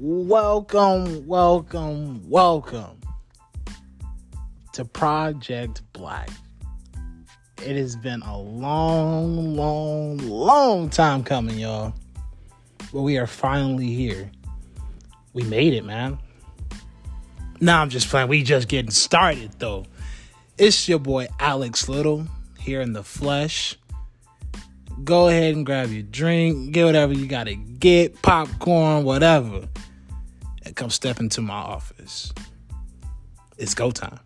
Welcome, welcome, welcome to Project Black. It has been a long, long, long time coming, y'all. But we are finally here. We made it, man. Nah, I'm just playing. We just getting started, though. It's your boy Alex Little here in the flesh. Go ahead and grab your drink, get whatever you gotta get, popcorn, whatever, and come step into my office. It's go time.